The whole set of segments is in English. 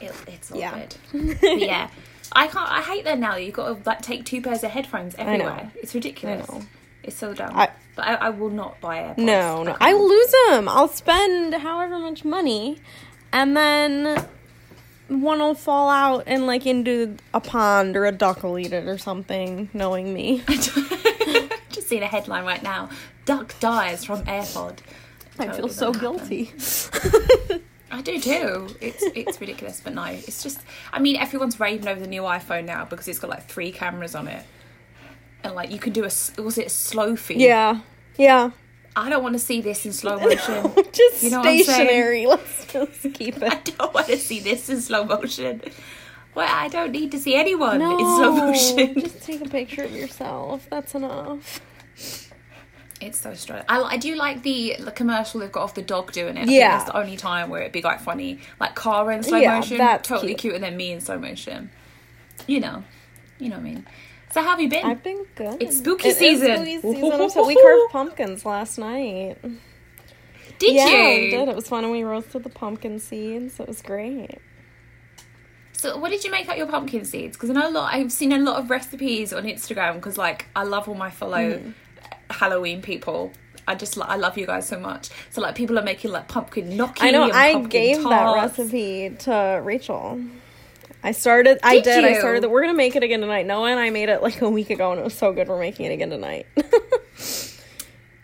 it, it's all Yeah. good. But yeah, I can't. I hate that now. You've got to like take two pairs of headphones everywhere. It's ridiculous. know. It's so dumb. I- but I, I will not buy AirPods. No, no. I will lose them. I'll spend however much money, and then one will fall out and like into a pond or a duck will eat it or something. Knowing me, Just seen a headline right now. Duck dies from AirPod. I Totally feel so happen. guilty. I do too. It's it's ridiculous, but no, it's just. I mean, everyone's raving over the new iPhone now because it's got like three cameras on it, and like you can do a was it a slow feed? yeah, yeah. I don't want to see this in slow motion. just You know stationary. Let's just keep it. I don't want to see this in slow motion. Well, I don't need to see anyone in slow motion. just take a picture of yourself. That's enough. It's so strange. I, I do like the, the commercial they've got off the dog doing it. I Yeah. that's the only time where it'd be like funny. Like Cara in slow Yeah, motion, that's totally cute. cuter than me in slow motion. You know, you know what I mean. So how have you been? I've been good. It's spooky It season. spooky season. So we carved pumpkins last night. Did yeah, you? we did. It was fun, and we roasted the pumpkin seeds. It was great. So what did you make out your pumpkin seeds? Because I know a lot. I've seen a lot of recipes on Instagram. Because like I love all my follow Mm. Halloween people. I just I love you guys so much. So like people are making like pumpkin gnocchi. I know. I gave that recipe to Rachel. I started. I Did did. I started. that We're gonna make it again tonight. Noah and I made it like a week ago, and it was so good. We're making it again tonight.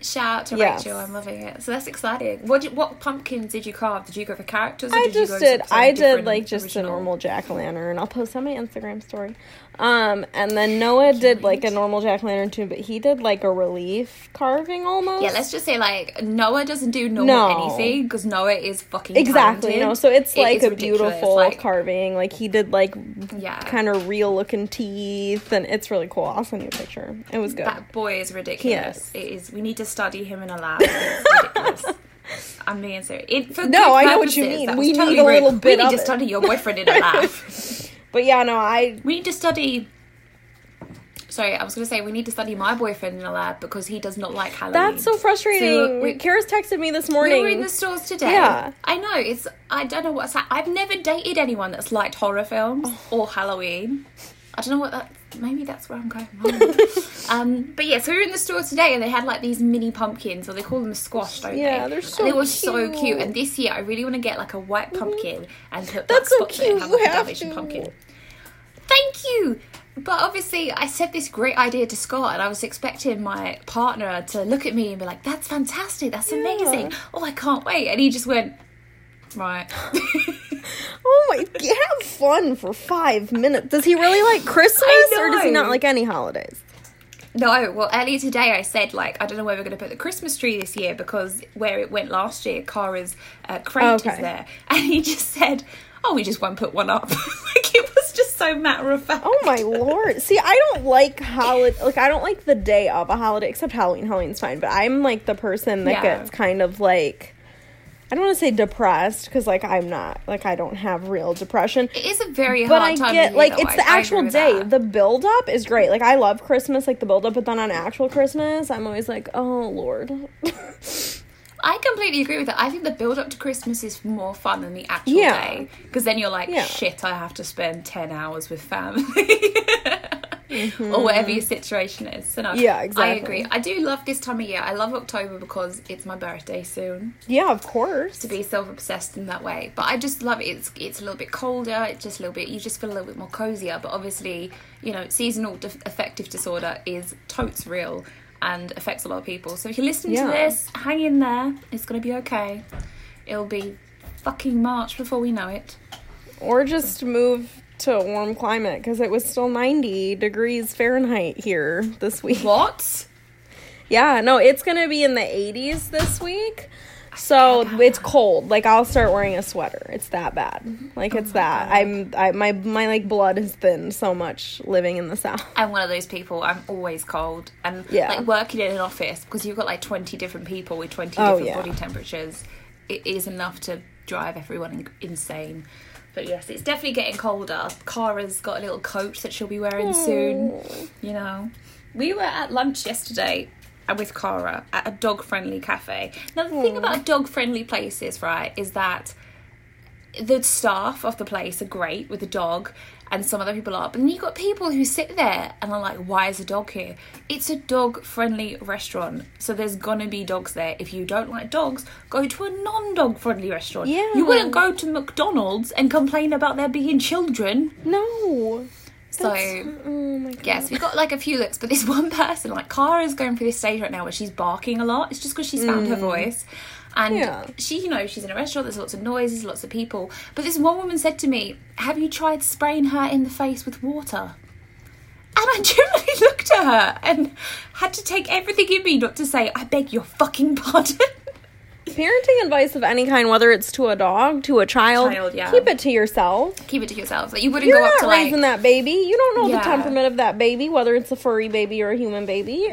Shout out to Yes. Rachel, I'm loving it. So that's exciting. What did, what pumpkins did you carve? Did you go for characters? Or I did you just did. I did like just original? a normal jack o' lantern. I'll post on my Instagram story. Um, and then Noah did like a normal jack o' lantern too, but he did like a relief carving almost. Yeah, let's just say like Noah doesn't do normal No. anything because Noah is fucking exactly. talented. You know, so it's like is a ridiculous, beautiful like- carving. Like he did like Yeah. kind of real looking teeth, and it's really cool. I'll send you a picture. It was good. That boy is ridiculous. Yes. It is. We need to study him in a lab. I'm being serious. It, for No, I know what you mean. We was need totally a rude. little bit We need to it. study your boyfriend in a lab. But yeah, no, I we need to study. Sorry, I was going to say we need to study my boyfriend in a lab because he does not like Halloween. That's so frustrating. So we- Kara's texted me this morning. We were in the stores today. Yeah. I know. It's I don't know what's. Ha- I've never dated anyone that's liked horror films Oh. or Halloween. I don't know what that. Maybe that's where I'm going wrong. um, but yeah, so we were in the store today and they had like these mini pumpkins, or they call them squash, don't Yeah, they? they're so And they were so cute. Mm-hmm. cute. And this year, I really want to get like a white pumpkin and put That's black so cute. You a have to. pumpkin. Thank you. But obviously, I said this great idea to Scott, and I was expecting my partner to look at me and be like, "That's fantastic. That's amazing. Oh, I can't wait." And he just went, "Right." Oh my! Have fun for five minutes. Does he really like Christmas, or does he not like any holidays? no, well, earlier today I said like I don't know where we're going to put the Christmas tree this year because where it went last year, Cara's uh, crate is there, and he just said, "Oh, we just won't put one up." like it was just so matter of fact. Oh my lord! See, I don't like holiday. Like, I don't like the day of a holiday, except Halloween. Halloween's fine, but I'm like the person that Yeah. gets kind of like. I don't want to say depressed because like I'm not like I don't have real depression. It is a very But hard I get like it's the actual day. that. The build up is great. Like I love Christmas, like the build up, but then on actual Christmas, I'm always like, oh lord. I completely agree with that. I think the build up to Christmas is more fun than the actual Yeah. day because then you're like, Yeah. shit, I have to spend ten hours with family. Or whatever your situation is. So no, Mm-hmm. Yeah, I agree. I do love this time of year. I love October because it's my birthday soon. yeah, of course. To be self obsessed in that way, but I just love it. It's it's a little bit colder. It's just a little bit. You just feel a little bit more cozier. But obviously, you know, seasonal def- affective disorder is totes real and affects a lot of people. So if you're listening Yeah. to this, hang in there. It's gonna be okay. It'll be fucking March before we know it. Or just move to a warm climate because it was still 90 degrees Fahrenheit here this week. What? Yeah, no, it's gonna be in the 80s this week. So it's cold. Like I'll start wearing a sweater. It's that bad. Like it's oh that. I'm I my my like blood has thinned so much living in the south. I'm one of those people. I'm always cold, and Yeah. like working in an office because you've got like 20 different people with 20 Oh, different yeah. body temperatures. It is enough to drive everyone insane. But yes, it's definitely getting colder. Cara's got a little coat that she'll be wearing soon. You know, we were at lunch yesterday with Cara at a dog friendly cafe. Now, the thing about dog friendly places, right, is that the staff of the place are great with the dog, and some other people are. But then you've got people who sit there and are like, "Why is a dog here?" It's a dog-friendly restaurant, so there's gonna be dogs there. If you don't like dogs, go to a non-dog friendly restaurant. Yeah. you wouldn't go to McDonald's and complain about there being children. No. So. Oh my god. Yes, we've got like a few looks, but this one person, like Kara's going through this stage right now where she's barking a lot. It's just because she's found her mm. voice. And Yeah. she, you know, she's in a restaurant, there's lots of noises, lots of people. But this one woman said to me, Have you tried spraying her in the face with water? And I genuinely looked at her and had to take everything in me not to say, I beg your fucking pardon. Parenting advice of any kind, whether it's to a dog, to a child, Child, yeah. keep it to yourself. Keep it to yourself. Like, you wouldn't You're go up not to like. raising that baby. You don't know Yeah. the temperament of that baby, whether it's a furry baby or a human baby.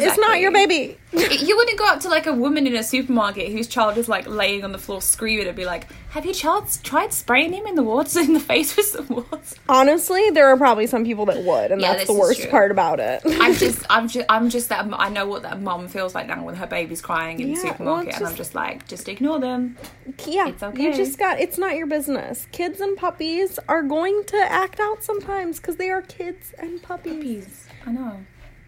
It's not your baby. you wouldn't go up to like a woman in a supermarket whose child is like laying on the floor screaming and be like, "Have your child tried spraying him in the water in the face with some water?" Honestly, there are probably some people that would, and Yeah, that's the worst part about it. I'm just, I'm just, I'm just that. I know what that mum feels like now when her baby's crying in the Yeah, well, supermarket, and I'm just- just like, just ignore them. yeah, It's okay. you just got. It's not your business. Kids and puppies are going to act out sometimes because they are kids and puppies. Puppies. I know.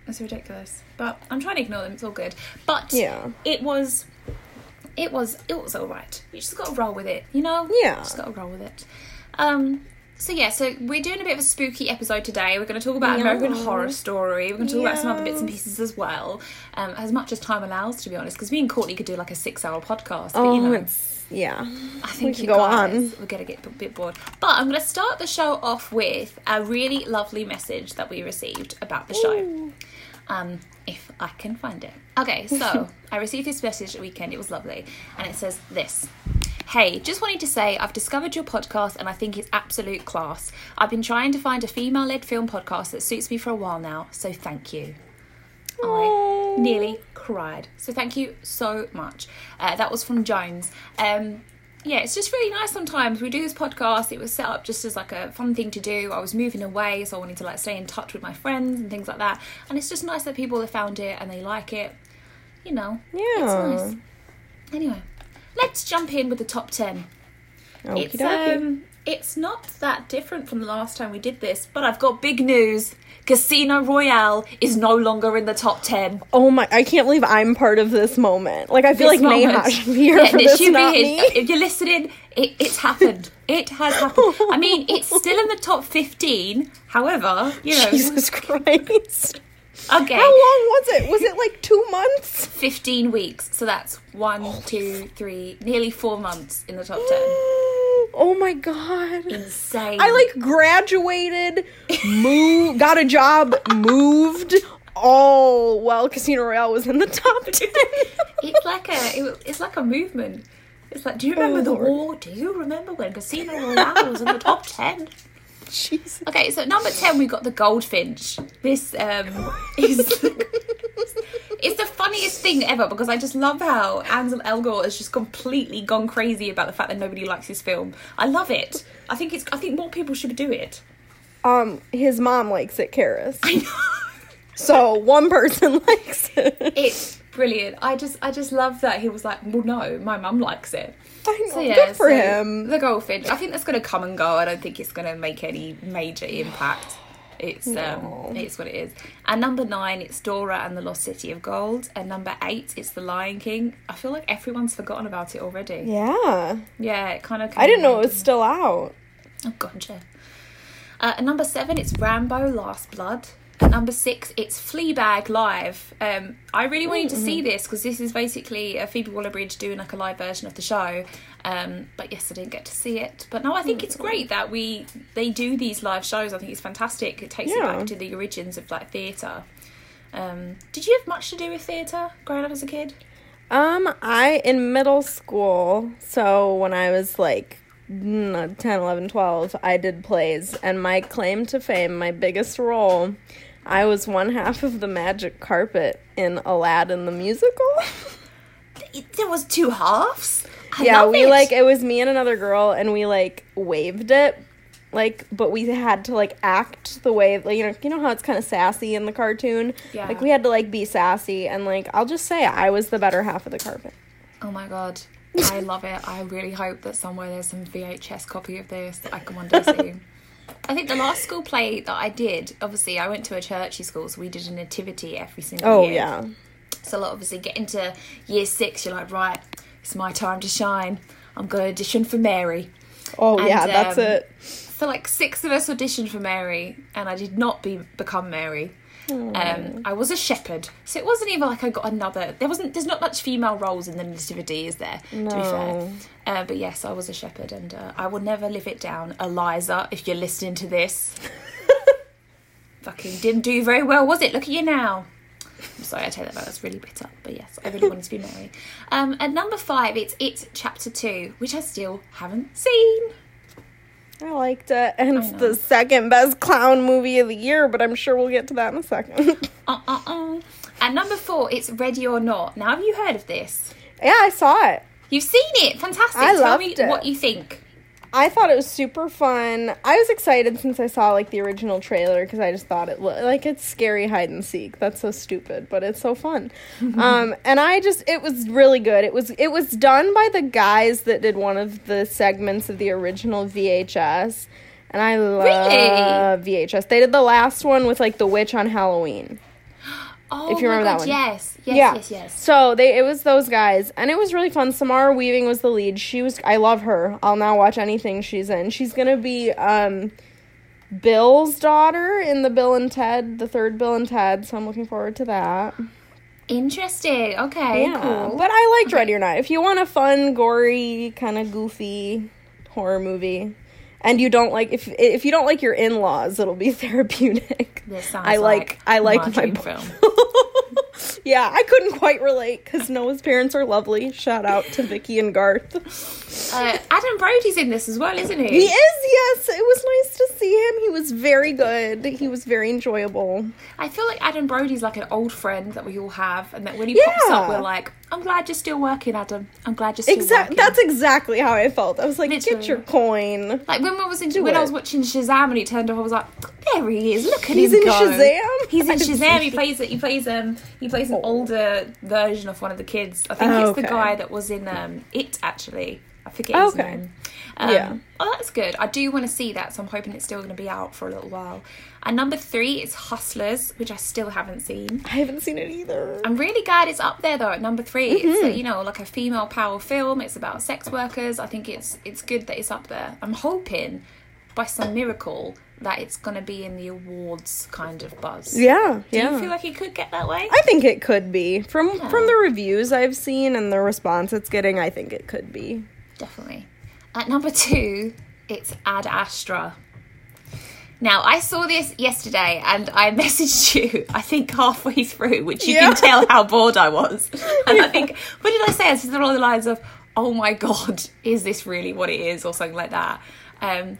It's ridiculous, but I'm trying to ignore them. It's all good. But Yeah. it was, it was, it was all right. You just got to roll with it, you know. Yeah. just got to roll with it. Um. So yeah, so we're doing a bit of a spooky episode today. We're going to talk about American Horror Story. We're going to talk about some other bits and pieces as well, um, as much as time allows, to be honest. Because me and Courtney could do like a six-hour podcast. But, Oh, you know, it's yeah. I think could you go guys, on. We're gonna get a bit bored, but I'm gonna start the show off with a really lovely message that we received about the show. Um, if I can find it. Okay, so I received this message at the weekend. It was lovely, and it says this. Hey, just wanted to say I've discovered your podcast and I think it's absolute class. I've been trying to find a female led film podcast that suits me for a while now, so thank you. I nearly cried. So thank you so much. Uh, that was from Jones. Um, yeah, it's just really nice sometimes. We do this podcast. It was set up just as like a fun thing to do. I was moving away, so I wanted to like stay in touch with my friends and things like that. And it's just nice that people have found it and they like it. You know, Yeah. it's nice. Anyway, let's jump in with the top ten. It's Okey-dokey. um, it's not that different from the last time we did this, but I've got big news. Casino Royale is no longer in the top ten. Oh my! I can't believe I'm part of this moment. Like I feel This like Neha should be here Yeah, for this, should be not me. If you're listening, it, it's happened. It has happened. I mean, it's still in the top fifteen. However, you know, Jesus Christ! okay, How long was it? Was it like two months? fifteen weeks. So that's one, two, three, nearly four months in the top ten. Oh my god! Insane. I like graduated, moved, got a job, moved. All while Casino Royale was in the top ten. It's like a. It, it's like a movement. It's like, do you remember Oh, the Lord. war? Do you remember when Casino Royale was in the top ten? Jesus. Okay, so number ten, we got the goldfinch. This um is it's the funniest thing ever because I just love how Ansel Elgort has just completely gone crazy about the fact that nobody likes his film. I love it. I think it's. I think more people should do it. Um, his mom likes it, Caris. I know. So one person likes it. It's brilliant. I just, I just love that he was like, well, no, my mum likes it. So yeah, Good for so him. The goldfinch. I think that's going to come and go. I don't think it's going to make any major impact. It's No. um, it's what it is. And number nine, it's Dora and the Lost City of Gold. And number eight, it's The Lion King. I feel like everyone's forgotten about it already. Yeah. Yeah, it kind of. I didn't know it was still out. Oh god, yeah. Uh, and number seven, it's Rambo: Last Blood. At number six, it's Fleabag live. Um, I really wanted to see this because this is basically a Phoebe Waller-Bridge doing like a live version of the show. Um, but yes, I didn't get to see it. But no, I think it's great that we they do these live shows. I think it's fantastic. It takes Yeah. it back to the origins of like theatre. Um, did you have much to do with theatre growing up as a kid? Um, I in middle school, so when I was like mm, 10, 11, 12, I did plays, and my claim to fame, my biggest role, I was one half of the magic carpet in Aladdin the musical. There was two halves. I yeah, we it. like it was me and another girl, and we like waved it. Like, but we had to like act the way, like, you know, you know how it's kind of sassy in the cartoon. Yeah. Like we had to like be sassy, and like I'll just say, I was the better half of the carpet. Oh my god. I love it. I really hope that somewhere there's some VHS copy of this that I can one day see. I think the last school play that I did, obviously, I went to a churchy school, so we did a nativity every single Oh year. yeah. So, like, obviously, get into year six, you're like, right, it's my time to shine. I'm going to audition for Mary. Oh And, yeah, that's um, it. So, like, six of us auditioned for Mary, and I did not be become Mary. Um, I was a shepherd, so it wasn't even like I got another. There wasn't. There's not much female roles in the nativity, is there? To be fair, No. uh, but yes, I was a shepherd, and uh, I will never live it down, Eliza. If you're listening to this, fucking didn't do very well, was it? Look at you now. I'm sorry, I take that back. That's really bitter. But yes, I really wanted to be Mary. Um, at number five, it's It Chapter Two, which I still haven't seen. I liked it, and it's the second best clown movie of the year. But I'm sure we'll get to that in a second. Uh uh uh. At number four, it's Ready or Not. Now, have you heard of this? yeah, I saw it. You've seen it. Fantastic. I Tell loved me it. what you think. I thought it was super fun. I was excited since I saw like the original trailer because I just thought it looked like it's scary hide and seek. That's so stupid, but it's so fun. um, and I just it was really good. It was it was done by the guys that did one of the segments of the original VHS. And I love VHS. They did the last one with like the witch on Halloween. Oh, If you remember that God, one. Yes. Yes, yeah. yes, yes. So they it was those guys, and it was really fun. Samara Weaving was the lead. She was I love her. I'll now watch anything she's in. She's gonna be um Bill's daughter in the Bill and Ted, the third Bill and Ted. So I'm looking forward to that. Interesting. Okay, Yeah, cool. but I liked Ready or Not. If you want a fun, gory, kind of goofy horror movie, and you don't like if if you don't like your in laws, it'll be therapeutic. This sounds I like, I like my film. yeah, I couldn't quite relate because Noah's parents are lovely. Shout out to Vicky and Garth. Uh, Adam Brody's in this as well, isn't he? He is, yes. It was nice to see him. He was very good. He was very enjoyable. I feel like Adam Brody's like an old friend that we all have, and that when he pops up, we're like, "I'm glad you're still working, Adam. I'm glad you're still Exactly. working." That's exactly how I felt. I was like, Literally. get your coin. Like when I was in, when I was watching Shazam and he turned up, I was like, "There he is! Look at him. He's him in go." Shazam? He's in Shazam. He plays it. He plays um. He plays an older version of one of the kids. I think Oh, it's the guy that was in um It actually. I forget his Okay. name. Um, Yeah. Oh, that's good. I do want to see that, so I'm hoping it's still going to be out for a little while. And number three is Hustlers, which I still haven't seen. I haven't seen it either. I'm really glad it's up there though at number 3 It's Mm-hmm. uh, you know like a female power film. It's about sex workers. I think it's it's good that it's up there. I'm hoping by some miracle that it's gonna be in the awards kind of buzz. Yeah, Do yeah. you feel like it could get that way? I think it could be from Yeah. from the reviews I've seen and the response it's getting. I think it could be. Definitely. At number two, it's Ad Astra. Now, I saw this yesterday and I messaged you, I think halfway through, which you Yeah. can tell how bored I was. And I think, what did I say? I said along the lines of, oh my God, is this really what it is? Or something like that. Um,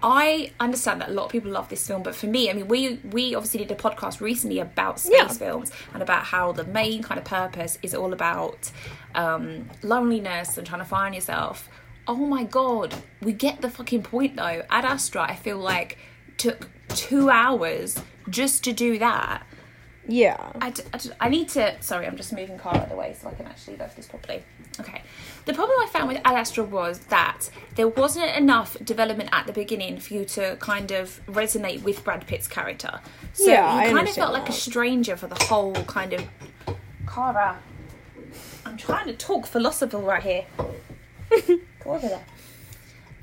I understand that a lot of people love this film, but for me, I mean, we we obviously did a podcast recently about space Yeah. films and about how the main kind of purpose is all about um, loneliness and trying to find yourself. Oh my god, we get the fucking point though. Ad Astra, I feel like took two hours just to do that. Yeah. I, d- I d- I need to. Sorry, I'm just moving car out of the way so I can actually for this properly. Okay. The problem I found with Ad Astra was that there wasn't enough development at the beginning for you to kind of resonate with Brad Pitt's character. So Yeah, I you kind of felt like a stranger for the whole kind of. Cara, I'm trying to talk philosophical right here. Go over there.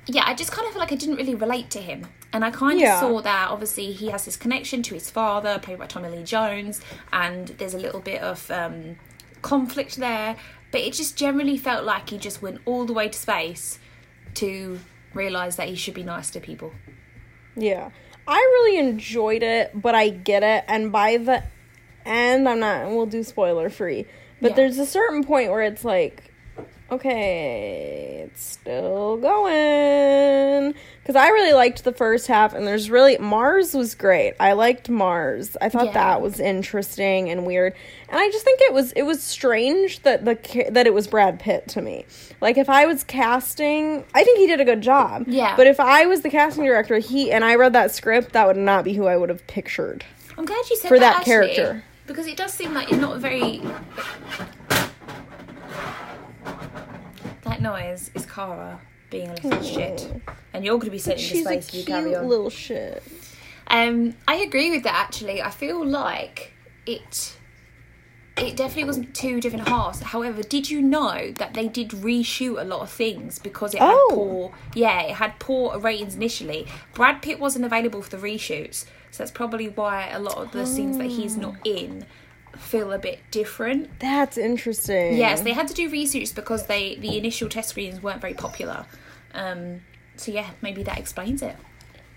Yeah, I just kind of feel like I didn't really relate to him. And I kind of saw that obviously he has this connection to his father, played by Tommy Lee Jones, and there's a little bit of um, conflict there. But it just generally felt like he just went all the way to space to realise that he should be nice to people. Yeah. I really enjoyed it, but I get it. And by the end, I'm not, we'll do spoiler free. But Yeah. there's a certain point where it's like, okay, it's still going. Because I really liked the first half, and there's really, Mars was great. I liked Mars. I thought Yeah. that was interesting and weird. And I just think it was, it was strange that the, that it was Brad Pitt to me. Like, if I was casting, I think he did a good job. Yeah. But if I was the casting director, he and I read that script, that would not be who I would have pictured. I'm glad you said For that, that character. Because it does seem like you're not very. that noise is Cara being a little shit, and you're going to be sitting in She's a space you carry cute little shit. Um, I agree with that. Actually, I feel like it. It definitely wasn't two different halves. However, did you know that they did reshoot a lot of things because it Oh. had poor, yeah, it had poor ratings initially. Brad Pitt wasn't available for the reshoots, so that's probably why a lot of the scenes that he's not in feel a bit different. That's interesting. Yes, they had to do reshoots because they the initial test screens weren't very popular. Um, so yeah, maybe that explains it.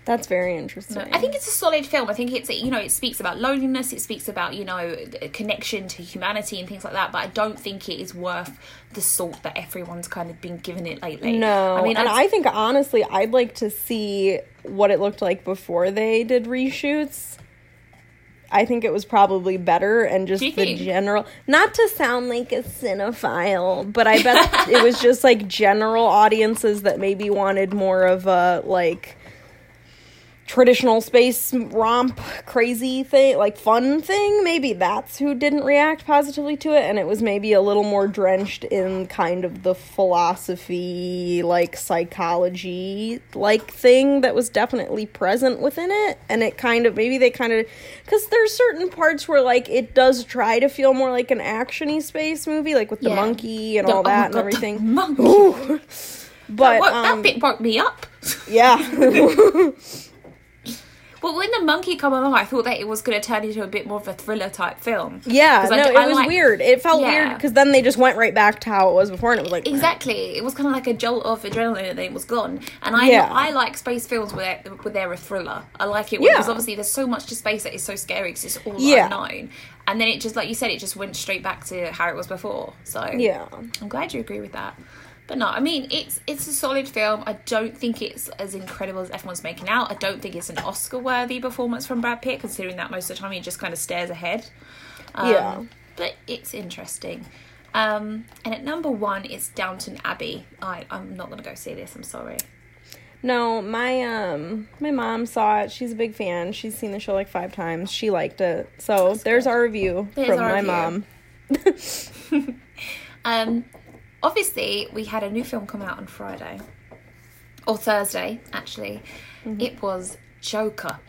That's very interesting. No, I think it's a solid film. I think it's you know it speaks about loneliness. It speaks about you know connection to humanity and things like that. But I don't think it is worth the salt that everyone's kind of been giving it lately. No, I mean and I think honestly, I'd like to see what it looked like before they did reshoots. I think it was probably better and just the think? general. Not to sound like a cinephile, but I bet it was just like general audiences that maybe wanted more of a like traditional space romp crazy thing like fun thing maybe that's who didn't react positively to it and it was maybe a little more drenched in kind of the philosophy like psychology like thing that was definitely present within it and it kind of maybe they kind of because there's certain parts where like it does try to feel more like an actiony space movie like with the monkey and The- all oh that and God, everything monkey. Ooh. but What- um, that bit broke me up. yeah Well, when the monkey come along, I thought that it was going to turn into a bit more of a thriller type film. Yeah, no, d- it I was like- weird. It felt weird because then they just went right back to how it was before, and it was like Exactly, it was kind of like a jolt of adrenaline, and then it was gone. And I, Yeah. I like space films where where they're a thriller. I like it because Yeah. obviously there's so much to space that is so scary because it's all Yeah. unknown. And then it just, like you said, it just went straight back to how it was before. So Yeah, I'm glad you agree with that. But no, I mean it's it's a solid film. I don't think it's as incredible as everyone's making out. I don't think it's an Oscar worthy performance from Brad Pitt, considering that most of the time he just kind of stares ahead. Um, Yeah. But it's interesting. Um, and at number one is Downton Abbey. I I'm not gonna go see this. I'm sorry. no, my um, my mom saw it. She's a big fan. She's seen the show like five times. She liked it. So there's our review There's from our my review. mom. Um, obviously, we had a new film come out on Friday or Thursday. Actually, mm-hmm. it was Joker.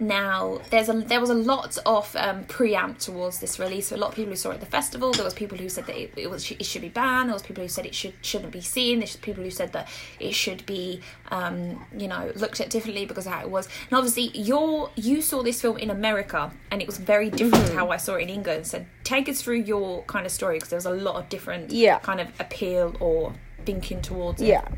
Now, there's a there was a lot of um, preamp towards this release. So a lot of people who saw it at the festival. There was people who said that it, it was it should be banned. There was people who said it should shouldn't be seen. There's people who said that it should be um, you know looked at differently because of how it was. And obviously, you you saw this film in America, and it was very different to how I saw it in England. So take us through your kind of story because there was a lot of different Yeah. kind of appeal or thinking towards it. Yeah.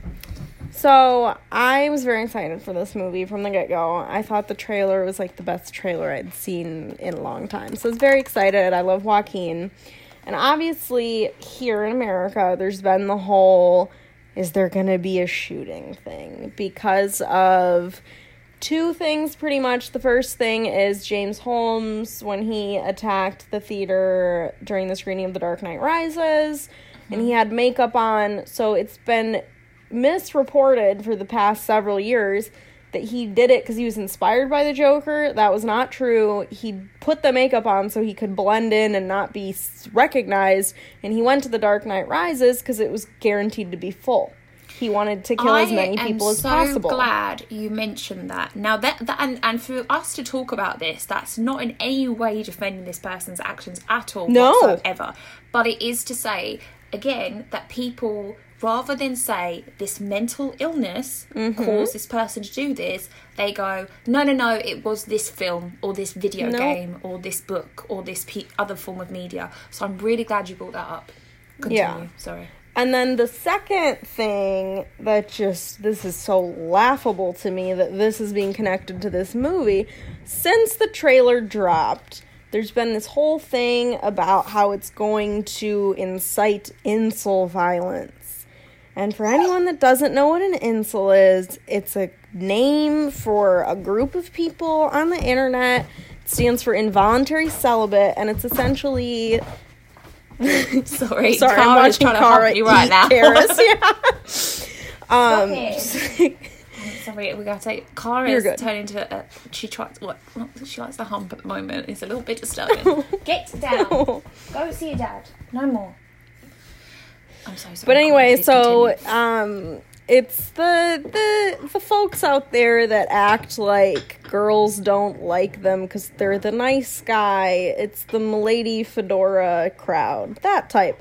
So I was very excited for this movie from the get go. I thought the trailer was like the best trailer I'd seen in a long time. So I was very excited. I love Joaquin. And obviously, here in America, there's been the whole is there going to be a shooting thing because of two things pretty much. The first thing is James Holmes when he attacked the theater during the screening of The Dark Knight Rises and he had makeup on. So it's been misreported for the past several years that he did it because he was inspired by the Joker. That was not true. He put the makeup on so he could blend in and not be recognized. And he went to The Dark Knight Rises because it was guaranteed to be full. He wanted to kill as many people as so possible. glad you mentioned that. Now that, that and, and for us to talk about this, that's not in any way defending this person's actions at all No. whatsoever. But it is to say again that people rather than say this mental illness Mm-hmm. caused this person to do this, they go, no, no, no, it was this film or this video No. game or this book or this pe- other form of media. So I'm really glad you brought that up. Continue. Yeah. Sorry. And then the second thing that just this is so laughable to me that this is being connected to this movie since the trailer dropped there's been this whole thing about how it's going to incite incel violence. And for anyone that doesn't know what an incel is, it's a name for a group of people on the internet. It stands for involuntary celibate and it's essentially Sorry, Sorry, Cara I'm watching trying to Cara right now. carrots. Yeah. um, it. Sorry, we got to say, Cara You're is good. turning into a. She tries what? She likes the hump at the moment. It's a little bit disturbing. Get down. Go see your dad. No more. I'm so sorry. But anyway, so continue. um it's the the the folks out there that act like girls don't like them because they're the nice guy. It's the M'lady Fedora crowd, that type.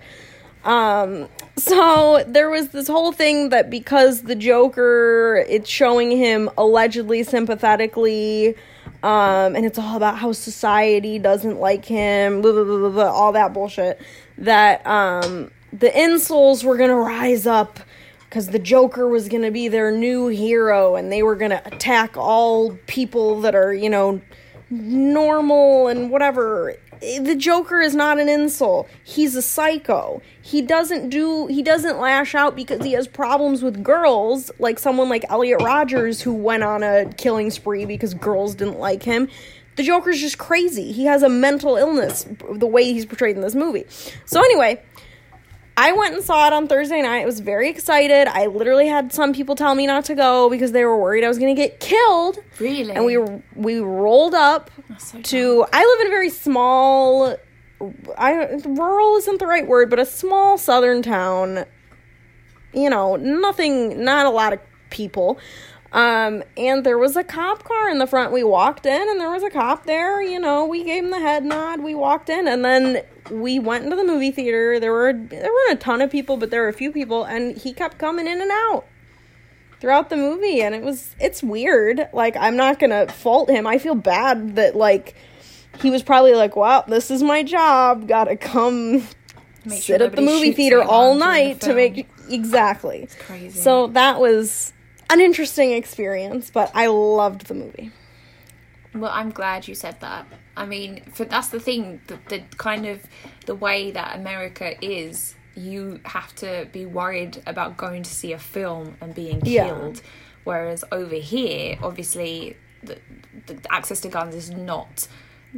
Um, so there was this whole thing that because the Joker, it's showing him allegedly sympathetically, um, and it's all about how society doesn't like him, blah, blah, blah, blah, all that bullshit. That um, the incels were gonna rise up because the Joker was gonna be their new hero, and they were gonna attack all people that are, you know, normal and whatever. The Joker is not an incel. He's a psycho. He doesn't do he doesn't lash out because he has problems with girls, like someone like Elliot Rogers who went on a killing spree because girls didn't like him. The Joker's just crazy. He has a mental illness the way he's portrayed in this movie. So anyway, I went and saw it on Thursday night. I was very excited. I literally had some people tell me not to go because they were worried I was going to get killed. really, And we we rolled up so to I live in a very small I rural isn't the right word, but a small southern town. You know, nothing not a lot of people. Um, and there was a cop car in the front. We walked in and there was a cop there, you know, we gave him the head nod, we walked in and then we went into the movie theater. There were there weren't a ton of people, but there were a few people and he kept coming in and out throughout the movie and it was it's weird like i'm not gonna fault him i feel bad that like he was probably like wow this is my job gotta come Make sure sit at the movie theater all during the night to make exactly crazy. so that was an interesting experience but i loved the movie Well, I'm glad you said that. I mean, for that's the thing, the, the kind of the way that America is, you have to be worried about going to see a film and being Yeah. killed. Whereas over here, obviously, the, the access to guns is not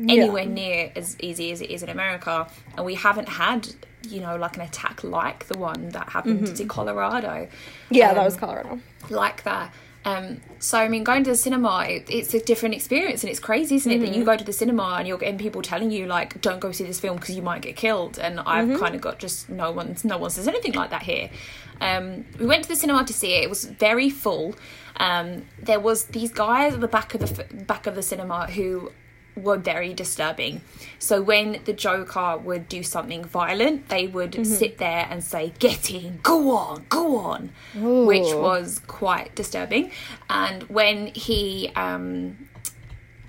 anywhere near as easy as it is in America, and we haven't had, you know, like an attack like the one that happened in Colorado yeah that Um, was colorado like that. Um, so I mean, going to the cinema, it, it's a different experience, and it's crazy, isn't it? That you go to the cinema and you're getting people telling you like, "Don't go see this film because you might get killed." And I've kind of got just no one, no one says anything like that here. Um, we went to the cinema to see it. It was very full. Um, there was these guys at the back of the f- back of the cinema who were very disturbing. So when the Joker would do something violent, they would sit there and say, "Get in, go on, go on," which was quite disturbing. And when he um,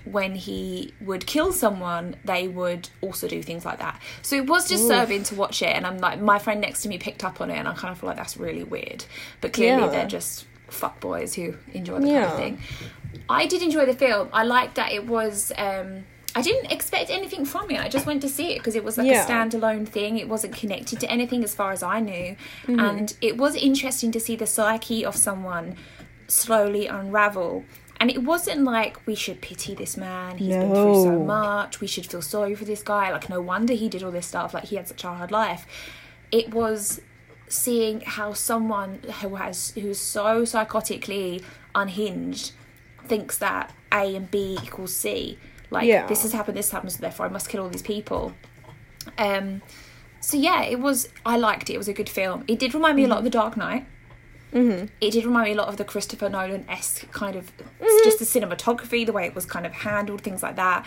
when he would kill someone, they would also do things like that. So it was disturbing to watch it, and I'm like, my friend next to me picked up on it, and I kind of feel like that's really weird. But clearly, Yeah. they're just fuck boys who enjoy the kind of thing. I did enjoy the film. I liked that it was. Um, I didn't expect anything from it. I just went to see it because it was like Yeah. a standalone thing. It wasn't connected to anything as far as I knew, Mm-hmm. and it was interesting to see the psyche of someone slowly unravel. And it wasn't like we should pity this man. He's been through so much. We should feel sorry for this guy. Like no wonder he did all this stuff. Like he had such a hard life. It was seeing how someone who has who's so psychotically unhinged thinks that A and B equals C. Like Yeah. this has happened, this happens, therefore I must kill all these people. Um so yeah, it was I liked it. It was a good film. It did remind me a lot of The Dark Knight. Mm-hmm. It did remind me a lot of the Christopher Nolan esque kind of Mm-hmm. just the cinematography, the way it was kind of handled, things like that.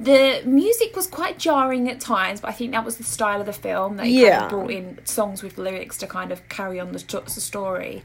The music was quite jarring at times, but I think that was the style of the film. They kind Yeah. of brought in songs with lyrics to kind of carry on the, the story.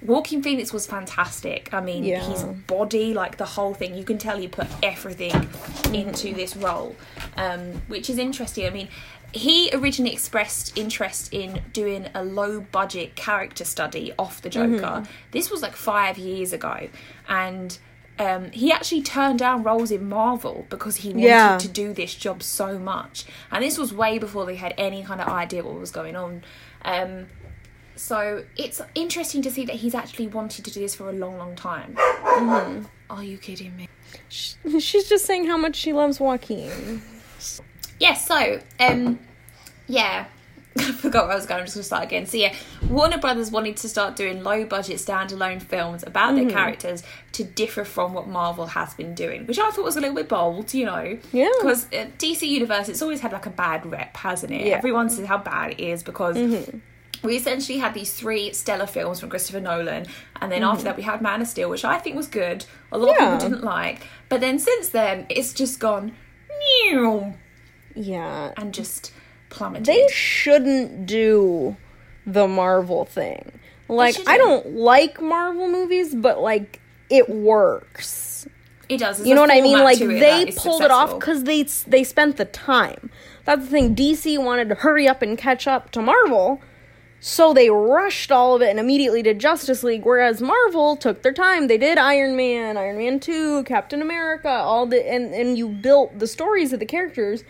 Joaquin Phoenix was fantastic. I mean, Yeah. his body, like the whole thing, you can tell he put everything into this role, um, which is interesting. I mean, he originally expressed interest in doing a low budget character study off the Joker. This was like five years ago, and um, he actually turned down roles in Marvel because he wanted Yeah. to do this job so much. And this was way before they had any kind of idea what was going on. Um, so it's interesting to see that he's actually wanted to do this for a long, long time. Are you kidding me? she's just saying how much she loves joaquin Yes, so um yeah. I forgot where I was going, I'm just gonna start again. So yeah, Warner Brothers wanted to start doing low budget standalone films about their characters to differ from what Marvel has been doing, which I thought was a little bit bold, you know. Yeah. Because uh, DC Universe, it's always had like a bad rep, hasn't it? Yeah. Everyone says how bad it is because we essentially had these three stellar films from Christopher Nolan, and then after that we had Man of Steel, which I think was good. A lot Yeah. of people didn't like, but then since then it's just gone meow, Yeah. and just plummeted. They shouldn't do the Marvel thing. Like, I don't like Marvel movies, but like, it works. it does. There's You know what I mean? Like they pulled it off because they they spent the time. That's the thing. DC wanted to hurry up and catch up to Marvel, so they rushed all of it and immediately did Justice League. Whereas Marvel took their time. They did Iron Man, Iron Man Two, Captain America, all the and and you built the stories of the characters.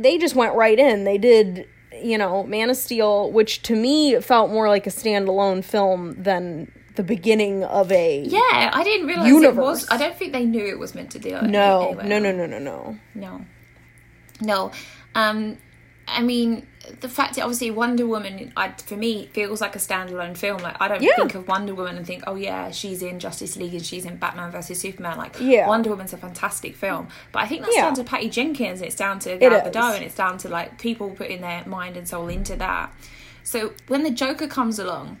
They just went right in. They did. You know, Man of Steel, which to me felt more like a standalone film than the beginning of a Yeah, I didn't realize Universe. it was. I don't think they knew it was meant to do it. no, anyway. no, no, no, no, no. No. No. Um I mean the fact that obviously Wonder Woman I, for me feels like a standalone film. Like I don't Yeah. think of Wonder Woman and think, oh yeah, she's in Justice League and she's in Batman versus Superman. Like Yeah. Wonder Woman's a fantastic film. But I think that's Yeah. down to Patty Jenkins. It's down to Gal. Gadot and it's down to like people putting their mind and soul into that. So when the Joker comes along,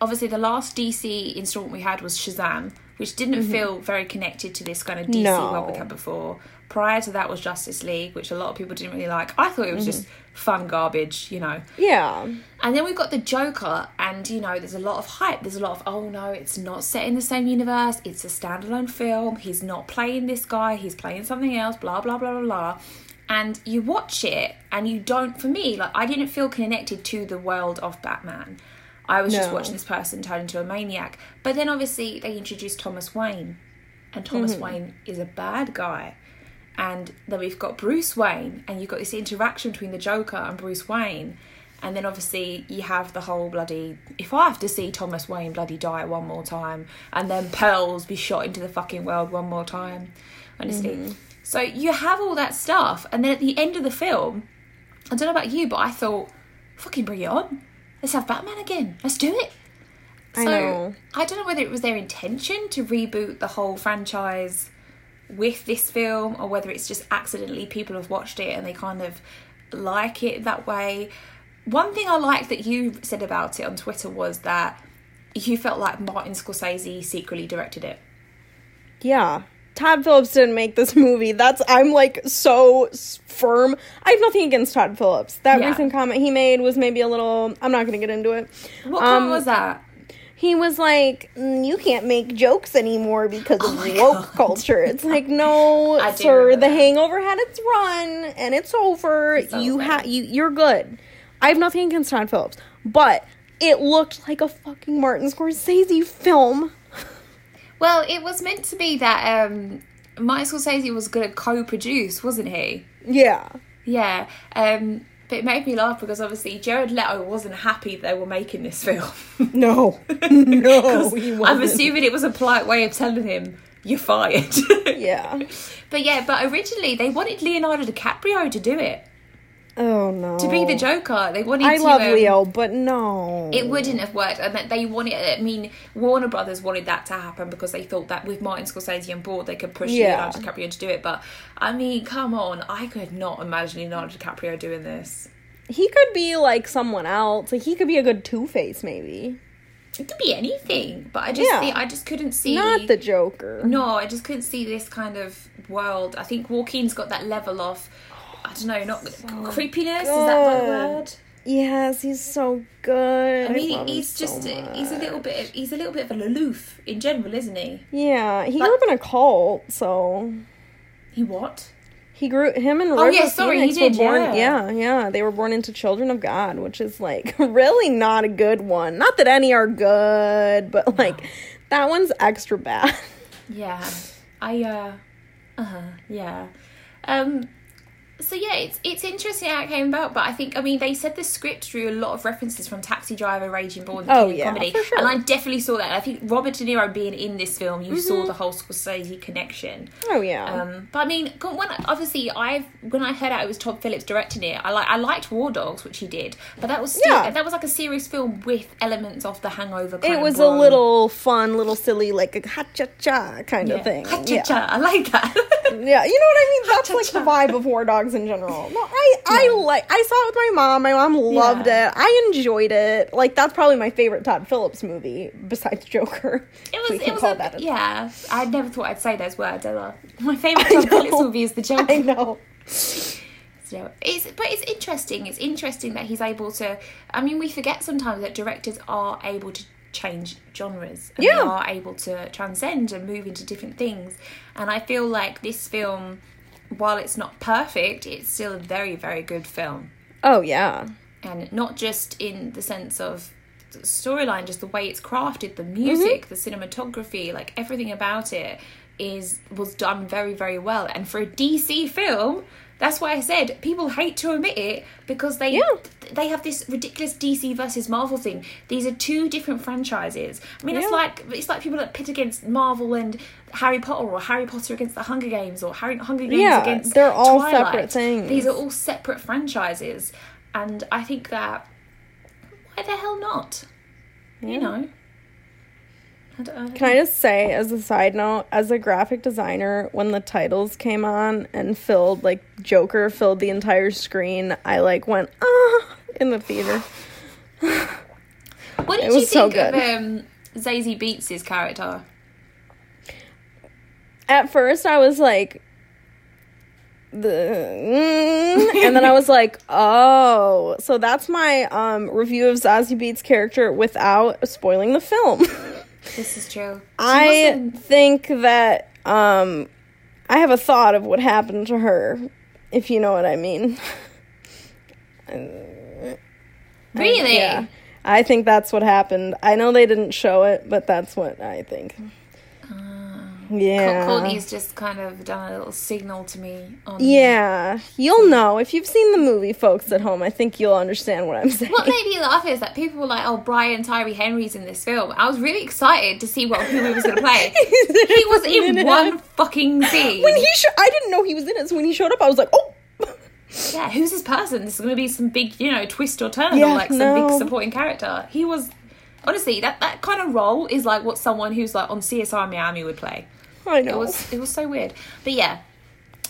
obviously the last DC installment we had was Shazam, which didn't feel very connected to this kind of DC Mm-hmm. No. world we had before. Prior to that was Justice League, which a lot of people didn't really like. I thought it was just Mm-hmm. fun garbage, you know. Yeah. And then we've got the Joker, and you know, there's a lot of hype. There's a lot of, oh no, it's not set in the same universe. It's a standalone film. He's not playing this guy. He's playing something else. Blah blah blah blah blah. And you watch it, and you don't. For me, like I didn't feel connected to the world of Batman. I was just watching this person turn into a maniac. But then obviously they introduced Thomas Wayne, and Thomas Mm-hmm. Wayne is a bad guy. And then we've got Bruce Wayne, and you've got this interaction between the Joker and Bruce Wayne. And then obviously you have the whole bloody. If I have to see Thomas Wayne bloody die one more time, and then Pearls be shot into the fucking world one more time, honestly. Mm-hmm. So you have all that stuff, and then at the end of the film, I don't know about you, but I thought, fucking bring it on. Let's have Batman again. Let's do it. I So know. I don't know whether it was their intention to reboot the whole franchise with this film or whether it's just accidentally people have watched it and they kind of like it that way. One thing I liked that you said about it on Twitter was that you felt like Martin Scorsese secretly directed it. Yeah. Todd Phillips didn't make this movie. That's I'm like so firm. I have nothing against Todd Phillips. That Yeah. recent comment he made was maybe a little. I'm not going to get into it. What Um, comment was that? He was like, "Mm, "You can't make jokes anymore because of woke culture." It's like, no, sir. The that. Hangover had its run, and it's over. you over. have you. You're good. I have nothing against Todd Phillips, but it looked like a fucking Martin Scorsese film. Well, it was meant to be that um, Martin Scorsese was going to co-produce, wasn't he? Yeah. Yeah, um, but it made me laugh because obviously Jared Leto wasn't happy they were making this film. No. no. He I'm assuming it was a polite way of telling him you're fired. Yeah. But yeah, but originally they wanted Leonardo DiCaprio to do it Oh no. to be the Joker. They wanted. I to, love um, Leo, but no. It wouldn't have worked, and that they wanted. I mean, Warner Brothers wanted that to happen because they thought that with Martin Scorsese on board, they could push Yeah. Leonardo DiCaprio to do it. But I mean, come on, I could not imagine Leonardo DiCaprio doing this. He could be like someone else. Like he could be a good Two Face, maybe. It could be anything, but I just, Yeah. I just couldn't see. Not the Joker. No, I just couldn't see this kind of world. I think Joaquin's got that level of, I don't know, not creepiness. Is that the good. word? Yes, he's so good. I mean, love he's just so he's a little bit he's a little bit of an aloof in general, isn't he? Yeah, he grew up in a cult, so He what? he grew him and Oh, yeah, sorry, he Phoenix did, were born. yeah. yeah, yeah, they were born into children of God, which is like really not a good one. Not that any are good, but like that one's extra bad. Yeah, I uh, uh huh, yeah. Um, so yeah, it's it's interesting how it came about, but I think I mean they said the script drew a lot of references from Taxi Driver, Raging Bull, and Oh, yeah, Comedy, sure. and I definitely saw that. I think Robert De Niro being in this film, you saw Mm-hmm. the whole Scorsese connection. Oh yeah, Um, but I mean, when obviously I when I heard out it was Todd Phillips directing it, I like I liked War Dogs, which he did, but that was still, Yeah. that was like a serious film with elements of the Hangover. Kind it was a little fun, little silly, like a ha cha cha kind yeah. of thing. Ha-cha-cha, Yeah. I like that. yeah, you know what I mean. That's like the Ha-cha-cha. vibe of War Dogs dogs in general. No, I I like I saw it with my mom. My mom loved Yeah. it. I enjoyed it. Like that's probably my favorite Todd Phillips movie besides Joker. It was, it was a, that yeah. I never thought I'd say those words ever. My favourite Todd Phillips movie is The Joker. I know. So it's but it's interesting. It's interesting that he's able to. I mean, we forget sometimes that directors are able to change genres and Yeah. they are able to transcend and move into different things. And I feel like this film, while it's not perfect, it's still a very very good film. Oh yeah. and not just in the sense of storyline, just the way it's crafted, the music, mm-hmm. the cinematography, like everything about it is was done very very well. And for a DC film, that's why I said people hate to admit it because they Yeah. they have this ridiculous DC versus Marvel thing. These are two different franchises. I mean, it's like it's like people that pit against Marvel and Harry Potter or Harry Potter against the Hunger Games or Harry Hunger Games Yeah, against they're all Twilight. separate things. These are all separate franchises, and I think that why the hell not? You know. I don't, I don't Can I just say, as a side note, as a graphic designer, when the titles came on and filled like Joker filled the entire screen, I like went ah in the theater. What did you was so think of um, Zazie Beetz' character? At first, I was like, the mm, and then I was like, oh, so that's my um review of Zazie Beetz' character without spoiling the film. This is true. She I wasn't- think that um I have a thought of what happened to her, if you know what I mean. really. Yeah. I think that's what happened. I know they didn't show it, but that's what I think. yeah. Courtney's just kind of done a little signal to me. On Yeah, you'll know if you've seen the movie, folks at home. I think you'll understand what I'm saying. What made me laugh is that people were like, "Oh, Brian Tyree Henry's in this film." I was really excited to see what who he was going to play. he was in one fucking scene. when he, sh- I didn't know he was in it. So when he showed up, I was like, oh. yeah, who's this person? This is going to be some big, you know, twist or turn Yeah, or like some no. big supporting character. He was honestly that that kind of role is like what someone who's like on CSI Miami would play. I know. It was it was so weird. But yeah.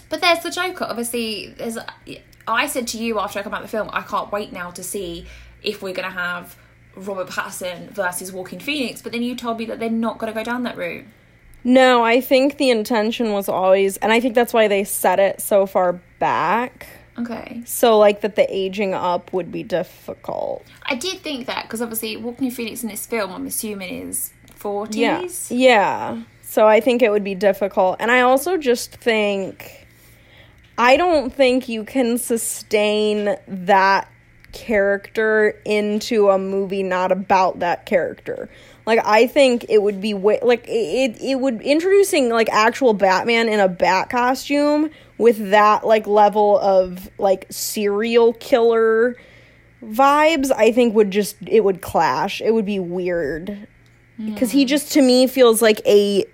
But there's the Joker. Obviously, there's. I said to you after I come out of the film, I can't wait now to see if we're gonna have Robert Pattinson versus Joaquin Phoenix. But then you told me that they're not gonna go down that route. No, I think the intention was always, and I think that's why they set it so far back. Okay. So, like, that the aging up would be difficult. I did think that because obviously Joaquin Phoenix in this film, I'm assuming is Yeah. forties. Yeah. So, I think it would be difficult. And I also just think, I don't think you can sustain that character into a movie not about that character. Like I think it would be way, like it it would introducing like actual Batman in a bat costume with that like level of like serial killer vibes I think would just it would clash. It would be weird. Cuz he hmm. just to me feels like a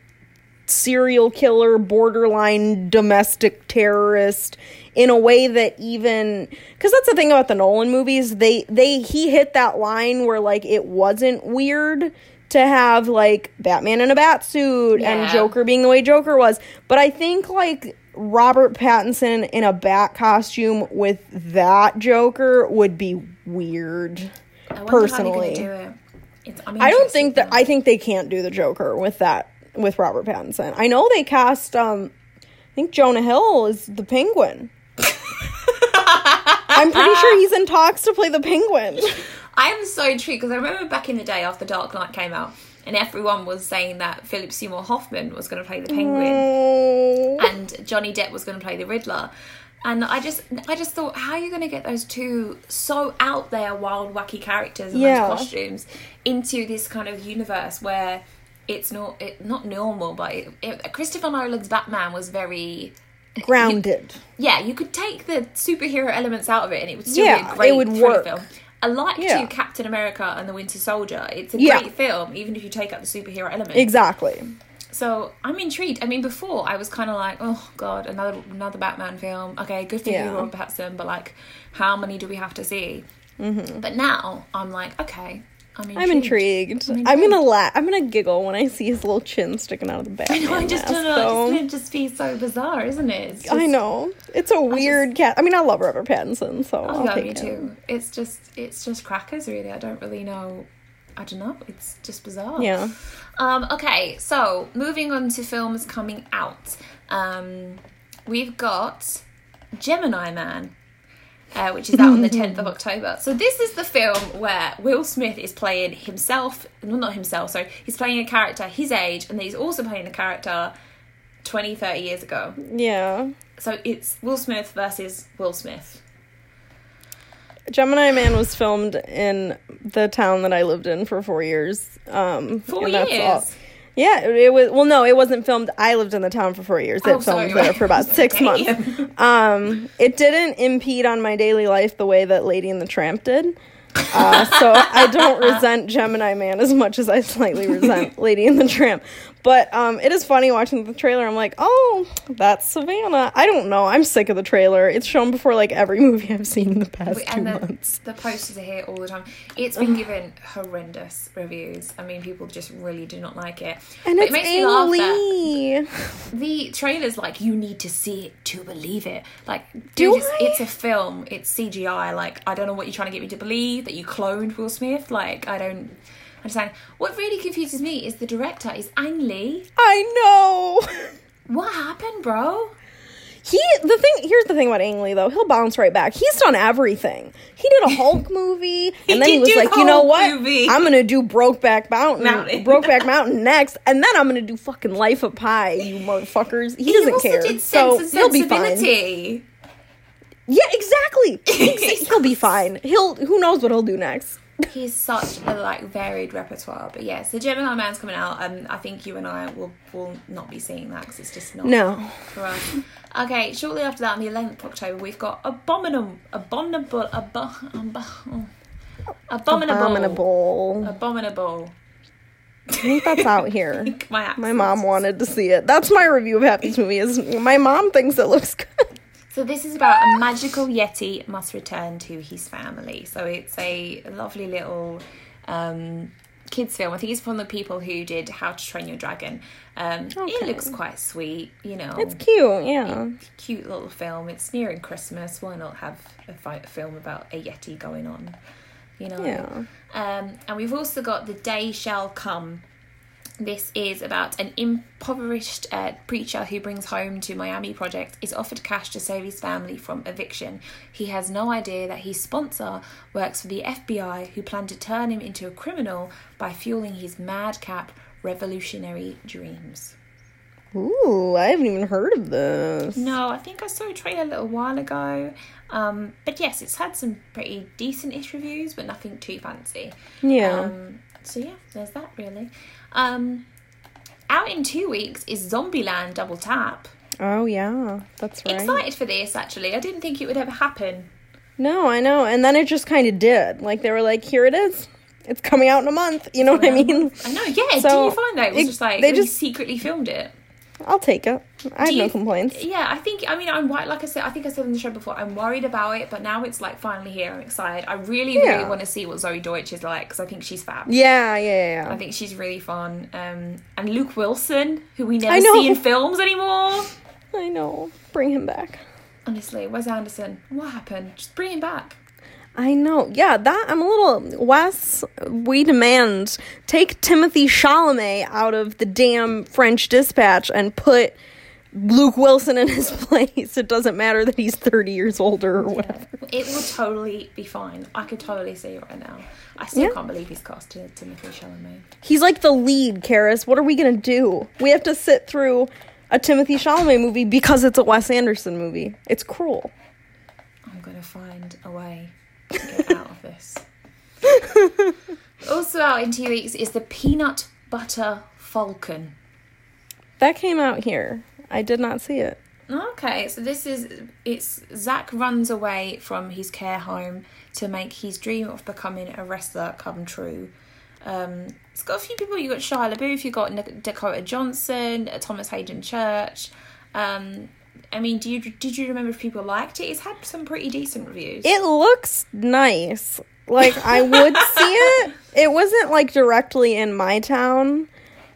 serial killer, borderline domestic terrorist in a way that even cuz that's the thing about the Nolan movies, they they he hit that line where like it wasn't weird to have like Batman in a bat suit and Joker being the way Joker was, but I think like Robert Pattinson in a bat costume with that Joker would be weird. I Personally. do it. I don't think that. I think they can't do the Joker with that with Robert Pattinson. I know they cast um I think Jonah Hill is the Penguin. I'm pretty sure he's in talks to play the Penguin. I am so intrigued because I remember back in the day after Dark Knight came out, and everyone was saying that Philip Seymour Hoffman was going to play the Penguin. And Johnny Depp was going to play the Riddler. And I just, I just thought, how are you going to get those two so out there, wild, wacky characters in Yeah. those costumes into this kind of universe where it's not, it, not normal, but it, it, Christopher Nolan's Batman was very, Grounded. yeah, you could take the superhero elements out of it, and it would still Yeah, be a it great would thriller work. film. I like Yeah. to Captain America and the Winter Soldier. It's a Yeah. great film, even if you take out the superhero element. Exactly. So I'm intrigued. I mean, before I was kind of like, oh god, another another Batman film. Okay, good for Yeah. you, Robert Pattinson, but like, how many do we have to see? Mm-hmm. But now I'm like, okay, I'm I'm intrigued. I'm I'm, gonna laugh. I'm gonna giggle when I see his little chin sticking out of the back. I know, I just don't know. It's gonna just be so bizarre, isn't it? Just, I know. It's a weird cat. I mean, I love Robert Pattinson, so Oh, take me it. too. It's just, it's just crackers, really. I don't really know. I don't know. It's just bizarre. Yeah. Um, okay, so moving on to films coming out. Um, we've got Gemini Man, uh, which is out on the 10th of October. So, this is the film where Will Smith is playing himself, well, not himself, sorry, he's playing a character his age, and he's also playing a character 20, 30 years ago. Yeah. So, it's Will Smith versus Will Smith. Gemini Man was filmed in the town that I lived in for four years. Um, Four and that's all- years. Yeah, it, it was. Well, no, it wasn't filmed. I lived in the town for four years. It Oh, filmed sorry, there for about six months. Um, it didn't impede on my daily life the way that Lady and the Tramp did. Uh, so I don't resent Gemini Man as much as I slightly resent Lady and the Tramp. But um, it is funny watching the trailer. I'm like, oh, that's Savannah. I don't know. I'm sick of the trailer. It's shown before like every movie I've seen in the past two and the, months. the posters are here all the time. It's been given horrendous reviews. I mean, people just really do not like it. And But it's it makes me laugh that the trailer's like, you need to see it to believe it. Like, Do dude, it's a film. It's CGI. Like, I don't know what you're trying to get me to believe that you cloned Will Smith. Like, I don't understand. What really confuses me is the director is Ang Lee. I know. What happened, bro? He the thing here's the thing about Ang Lee though he'll bounce right back. He's done everything. He did a Hulk movie, and then he was like, you know Hulk what? movie." I'm gonna do Brokeback Mountain, Mountain. Brokeback Mountain next, and then I'm gonna do fucking Life of Pi. You motherfuckers. He doesn't also care, did so Sense and he'll be fine. Sensibility. Yeah, exactly. Ex- he'll be fine. He'll who knows what he'll do next. He's such a like varied repertoire, but yes, the Gemini Man's coming out, and I think you and I will will not be seeing that because it's just not No, for us. Okay, shortly after that, on the 11th of October, we've got Abominable, Abominable, Abo- Abo- Abominable, abominable. Abominable. I think that's out here. My, My mom wanted to see it. That's my review of Happy's movie. Is my mom thinks it looks good. So this is about a magical yeti must return to his family. So it's a lovely little um, kids film. I think it's from the people who did How to Train Your Dragon. Um, It looks quite sweet, you know. It's cute, yeah. cute little film. It's nearing Christmas. Why not have a fight film about a yeti going on? You know. Yeah. Um, and we've also got The Day Shall Come. This is about an impoverished uh, preacher who brings home to Miami Project is offered cash to save his family from eviction. He has no idea that his sponsor works for the FBI, who plan to turn him into a criminal by fueling his madcap revolutionary dreams. Ooh, I haven't even heard of this. No, I think I saw a trailer a little while ago. Um, but yes, it's had some pretty decent-ish reviews, but nothing too fancy. Yeah. Um, so yeah, there's that really. Um, out in two weeks is Zombieland Double Tap. oh yeah, that's right. Excited for this actually. I didn't think it would ever happen. No, I know. And then it just kind of did. Like they were like, "Here it is. It's coming out in a month." You know what I mean? I know. Yeah. So, do you find that it was it- just like they just secretly filmed it? I'll take it. I have no complaints. Yeah, I think. I mean, I'm white. like I said. I think I said on the show before. I'm worried about it, but now it's like finally here. I'm excited. I really, Yeah. really want to see what Zoey Deutch is like because I think she's fab. Yeah, yeah, yeah. I think she's really fun. Um, and Luke Wilson, who we never see in films anymore. I know. Bring him back. Honestly, Wes Anderson, what happened? Just bring him back. I know. Yeah, that I'm a little Wes. We demand take Timothée Chalamet out of the damn French Dispatch and put Luke Wilson in his place. It doesn't matter that he's 30 years older or whatever. It will totally be fine. I could totally see it right now. I still Yeah. can't believe he's cast to Timothée Chalamet. He's like the lead, Caris. What are we gonna do? We have to sit through a Timothée Chalamet movie because it's a Wes Anderson movie. It's cruel. I'm gonna find a way to get out of this. also out in two weeks is the Peanut Butter Falcon. That came out here. I did not see it. Okay, so this is it's Zach runs away from his care home to make his dream of becoming a wrestler come true. Um, it's got a few people. You got Shia LaBeouf, you got Dakota Johnson, Thomas Haden Church. Um, I mean, do you did you remember if people liked it? It's had some pretty decent reviews. It looks nice. Like I would see it. It wasn't like directly in my town.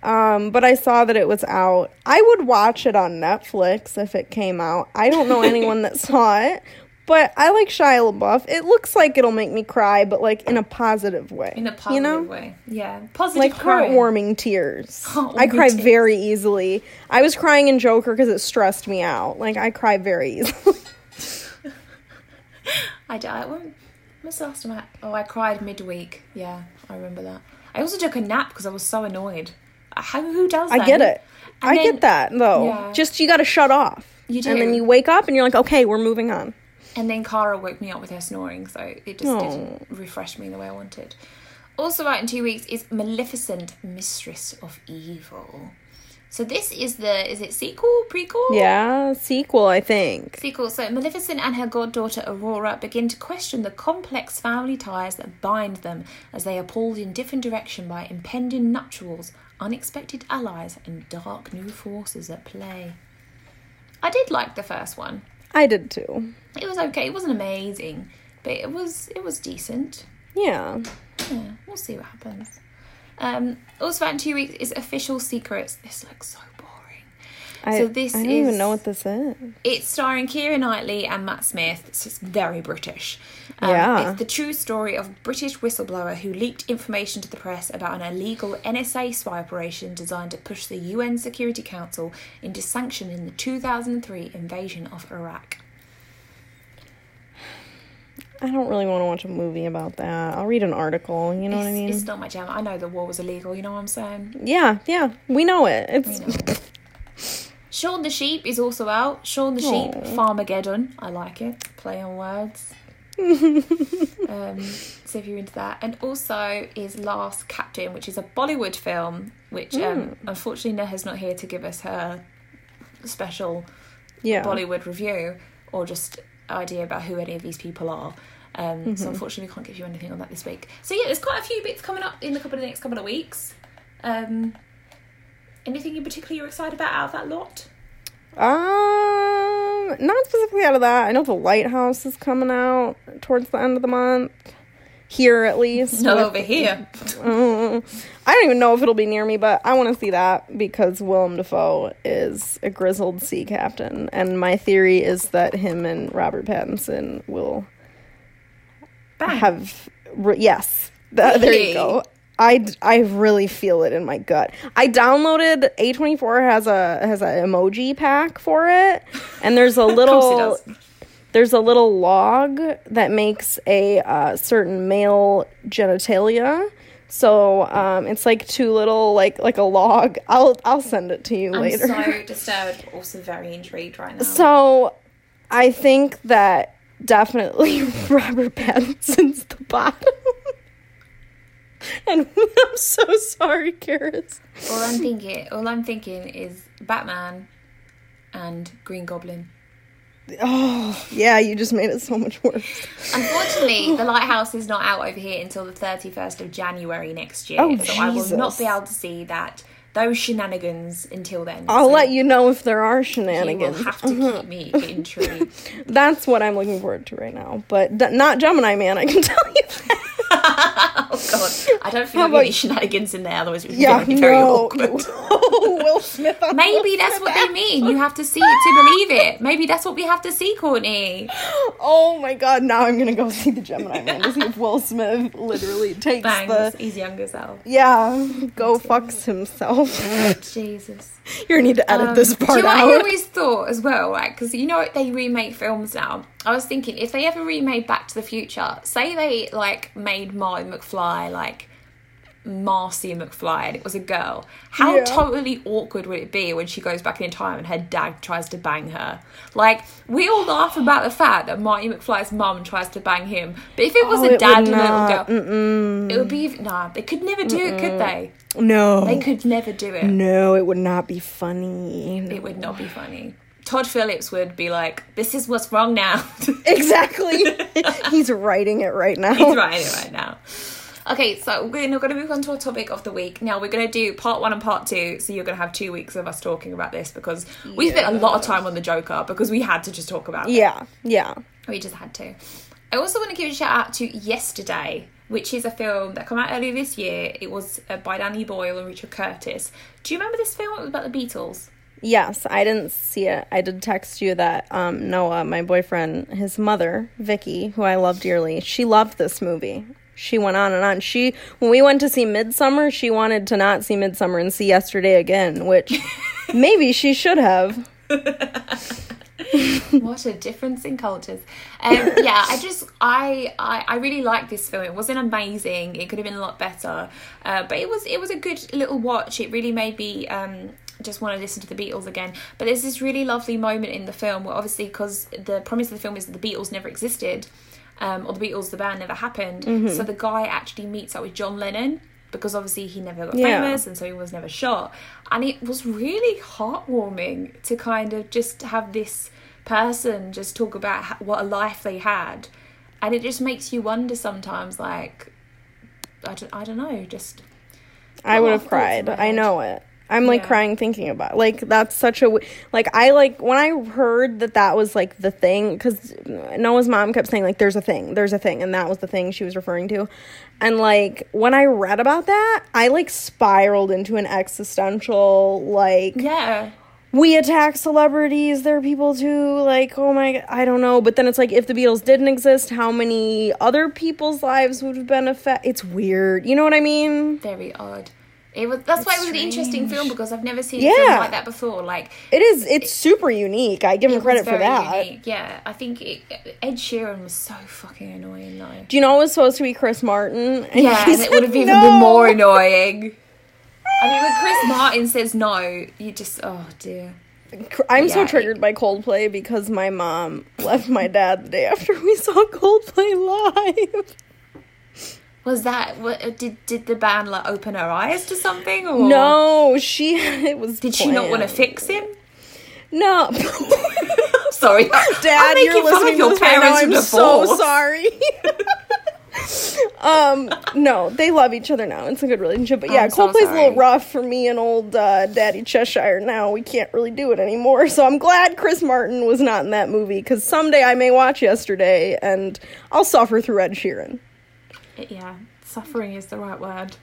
Um, but I saw that it was out. I would watch it on Netflix if it came out. I don't know anyone that saw it, but I like Shia LaBeouf. It looks like it'll make me cry, but like in a positive way. In a positive you know? way. Yeah. Positive Like crying. heartwarming tears. I cry tears. very easily. I was crying in Joker because it stressed me out. Like I cry very easily. I died. When was the last time I? Oh, I cried midweek. Yeah, I remember that. I also took a nap because I was so annoyed. How who does that? I get it. And I then- get that though. Yeah. Just you got to shut off. You do. And then you wake up and you're like, okay, we're moving on. And then Cara woke me up with her snoring, so it just didn't oh. refresh me the way I wanted. Also out in two weeks is Maleficent, Mistress of Evil. So this is the is it sequel prequel? Yeah, sequel, I think. Sequel. So Maleficent and her goddaughter Aurora begin to question the complex family ties that bind them as they are pulled in different direction by impending nuptials, unexpected allies, and dark new forces at play. I did like the first one. I did too. It was okay. It wasn't amazing, but it was it was decent. Yeah. Yeah, we'll see what happens. Um, also, in two weeks is Official Secrets. This looks so. I, So this I don't is- even know what this is. It's starring Keira Knightley and Matt Smith. It's just very British. Um, Yeah. It's the true story of a British whistleblower who leaked information to the press about an illegal NSA spy operation designed to push the UN Security Council into sanctioning the 2003 invasion of Iraq. I don't really want to watch a movie about that. I'll read an article, you know what I it's, mean? it's not my jam. I know the war was illegal, you know what I'm saying? Yeah, yeah. We know it. It's. Shaun the Sheep is also out. Shaun the Sheep, Aw. Farmageddon. I like it. Play on words. um, so if you're into that, and also is Last Captain, which is a Bollywood film, which um, unfortunately Neha's not here to give us her special yeah. Bollywood review or just idea about who any of these people are. Um, Mm-hmm. So unfortunately, we can't give you anything on that this week. So yeah, there's quite a few bits coming up in the couple of the next couple of weeks. Um, anything in particular you're excited about out of that lot? Um, not specifically out of that. I know the Lighthouse is coming out towards the end of the month. Here, at least. Not with- over here. Uh, I don't even know if it'll be near me, but I want to see that because Willem Dafoe is a grizzled sea captain, and my theory is that him and Robert Pattinson will Bang. have re- yes. Th- There you go. I, I really feel it in my gut. I downloaded A24 has a has an emoji pack for it, and there's a little there's a little log that makes a uh, certain male genitalia. So um, it's like two little like like a log. I'll I'll send it to you I'm later. so disturbed, also very intrigued right now. So I think that definitely Robert Pattinson's the bottom. and I'm so sorry, Caris. all I'm thinking, all I'm thinking is Batman and Green Goblin. Oh yeah, you just made it so much worse. Unfortunately, the lighthouse is not out over here until the 31st of January next year. Oh, so I will not be able to see that those shenanigans until then. I'll so let you know if there are shenanigans. You will have to keep me intrigued. That's what I'm looking forward to right now. But d- not Gemini Man, I can tell you that. Oh god, I don't think there'll be any shenanigans in there. Otherwise, it would be Yeah, very, very no. awkward. Will Smith. Maybe Will that's what they mean. You have to see it to believe it. Maybe that's what we have to see, Courtney. Oh my god, now I'm gonna go see the Gemini Man to see if Will Smith literally takes Bangs, the. his younger self. Yeah, go fucks himself. Jesus. You're gonna need to edit Um, this do part you know what I always thought as well, right? Because you know they remake films now. I was thinking if they ever remade Back to the Future, say they like made Marty McFly like Marcy McFly and it was a girl, how Yeah. totally awkward would it be when she goes back in time and her dad tries to bang her? Like we all laugh about the fact that Marty McFly's mum tries to bang him, but if it was Oh, a it dad and a little girl, Mm-mm. it would be nah. They could never do it, could they? No. They could never do it. No, it would not be funny. It would not be funny. Todd Phillips would be like, "This is what's wrong now." Exactly. He's writing it right now. He's writing it right now. Okay, so we're going to move on to our topic of the week. Now we're going to do part one and part two. So you're going to have two weeks of us talking about this because we spent a lot of time on the Joker because we had to just talk about it. Yeah, yeah. We just had to. I also want to give a shout out to Yesterday, which is a film that came out earlier this year. It was uh, by Danny Boyle and Richard Curtis. Do you remember this film? It was about the Beatles. Yes, I didn't see it. I did text you that um, Noah, my boyfriend, his mother, Vicky, who I love dearly, she loved this movie. She went on and on. She when we went to see Midsommar, she wanted to not see Midsommar and see Yesterday again, which maybe she should have. what a difference in cultures. Um, yeah, I just I, I I really like this film. It wasn't amazing. It could have been a lot better, uh, but it was it was a good little watch. It really made me um, just want to listen to the Beatles again. But there's this really lovely moment in the film where obviously because the premise of the film is that the Beatles never existed. Um, or the Beatles, the band never happened. Mm-hmm. So the guy actually meets up with John Lennon because obviously he never got Yeah. famous and so he was never shot. And it was really heartwarming to kind of just have this person just talk about what a life they had. And it just makes you wonder sometimes, like, I don't, I don't know, just. I would have thoughts in cried. I know it. I'm like Yeah. crying thinking about. It. Like that's such a like I like when I heard that that was like the thing cuz Noah's mom kept saying like there's a thing, there's a thing and that was the thing she was referring to. And like when I read about that, I like spiraled into an existential like Yeah. we attack celebrities they're people too like oh my i don't know but then it's like if the beatles didn't exist how many other people's lives would have been affected it's weird you know what i mean Very odd. It was. That's why it was an interesting film because I've never seen a film like that before. Like it is it's super unique i give him credit for that unique. Yeah, I think it, Ed Sheeran was so fucking annoying though. do you know it was supposed to be chris martin and Yeah, and it would have even no. been more annoying. I mean, when Chris Martin says no, you just oh dear. i'm so Yeah, triggered by coldplay because my mom left my dad the day after we saw coldplay live Was that what did did the band like open her eyes to something or no she it was Did she not want to fix him? no Sorry, Dad, I'm you're listening of your to this right now. I'm divorce. so sorry. um, no, they love each other now. It's a good relationship. But yeah, I'm so Coldplay's a little rough for me and old uh, Daddy Cheshire. Now we can't really do it anymore. So I'm glad Chris Martin was not in that movie because someday I may watch Yesterday and I'll suffer through Ed Sheeran. Yeah, suffering is the right word.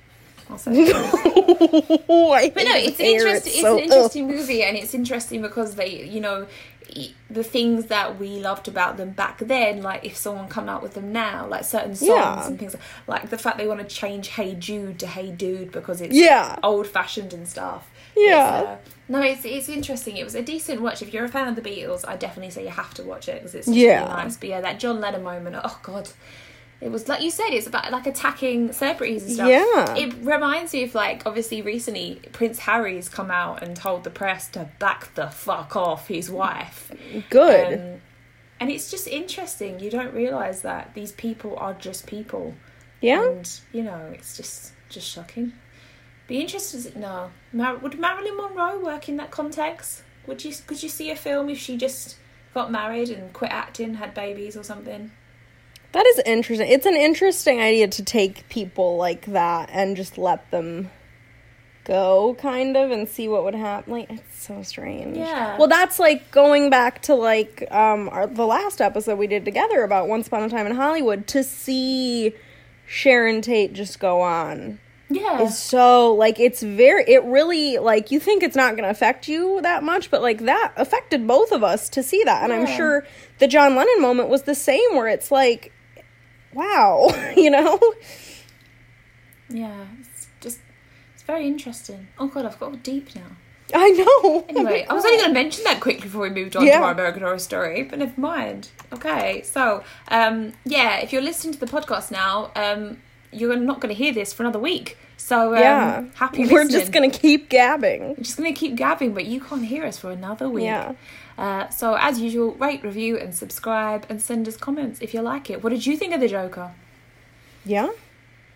I'll say. I But no, it's an interesting, it's so- an interesting movie, and it's interesting because they, you know, the things that we loved about them back then, like if someone come out with them now, like certain songs Yeah. and things, like the fact they want to change "Hey Jude" to "Hey Dude" because it's Yeah. old fashioned and stuff. Yeah. It's, uh, no, it's it's interesting. It was a decent watch. If you're a fan of the Beatles, I definitely say you have to watch it because it's just Yeah. really nice. But yeah, that John Lennon moment. Oh God. It was like you said, it's about like attacking celebrities and stuff. Yeah. It reminds me of like obviously recently Prince Harry's come out and told the press to back the fuck off his wife. Good. Um, and it's just interesting. You don't realise that these people are just people. yeah. And you know, it's just just shocking. Be interested no. Mar- would Marilyn Monroe work in that context? Would you could you see a film if she just got married and quit acting, had babies or something? That is interesting. It's an interesting idea to take people like that and just let them go, kind of, and see what would happen. Like, it's so strange. Yeah. Well, that's like going back to like um our, the last episode we did together about Once Upon a Time in Hollywood to see Sharon Tate just go on Yeah. is so like it's very it really like you think it's not going to affect you that much but like that affected both of us to see that and i'm sure the john lennon moment was the same where it's like wow you know Yeah, it's just it's very interesting. Oh god, I've got deep now. i know Anyway, I was only going to mention that quickly before we moved on Yeah. to our American Horror Story, but never mind. Okay, so um, yeah, if you're listening to the podcast now, um, you're not going to hear this for another week. So um, yeah happy we're just gonna keep gabbing We're just going to keep gabbing, but you can't hear us for another week. Yeah. Uh, so as usual, rate, review, and subscribe, and send us comments if you like it. What did you think of the Joker? yeah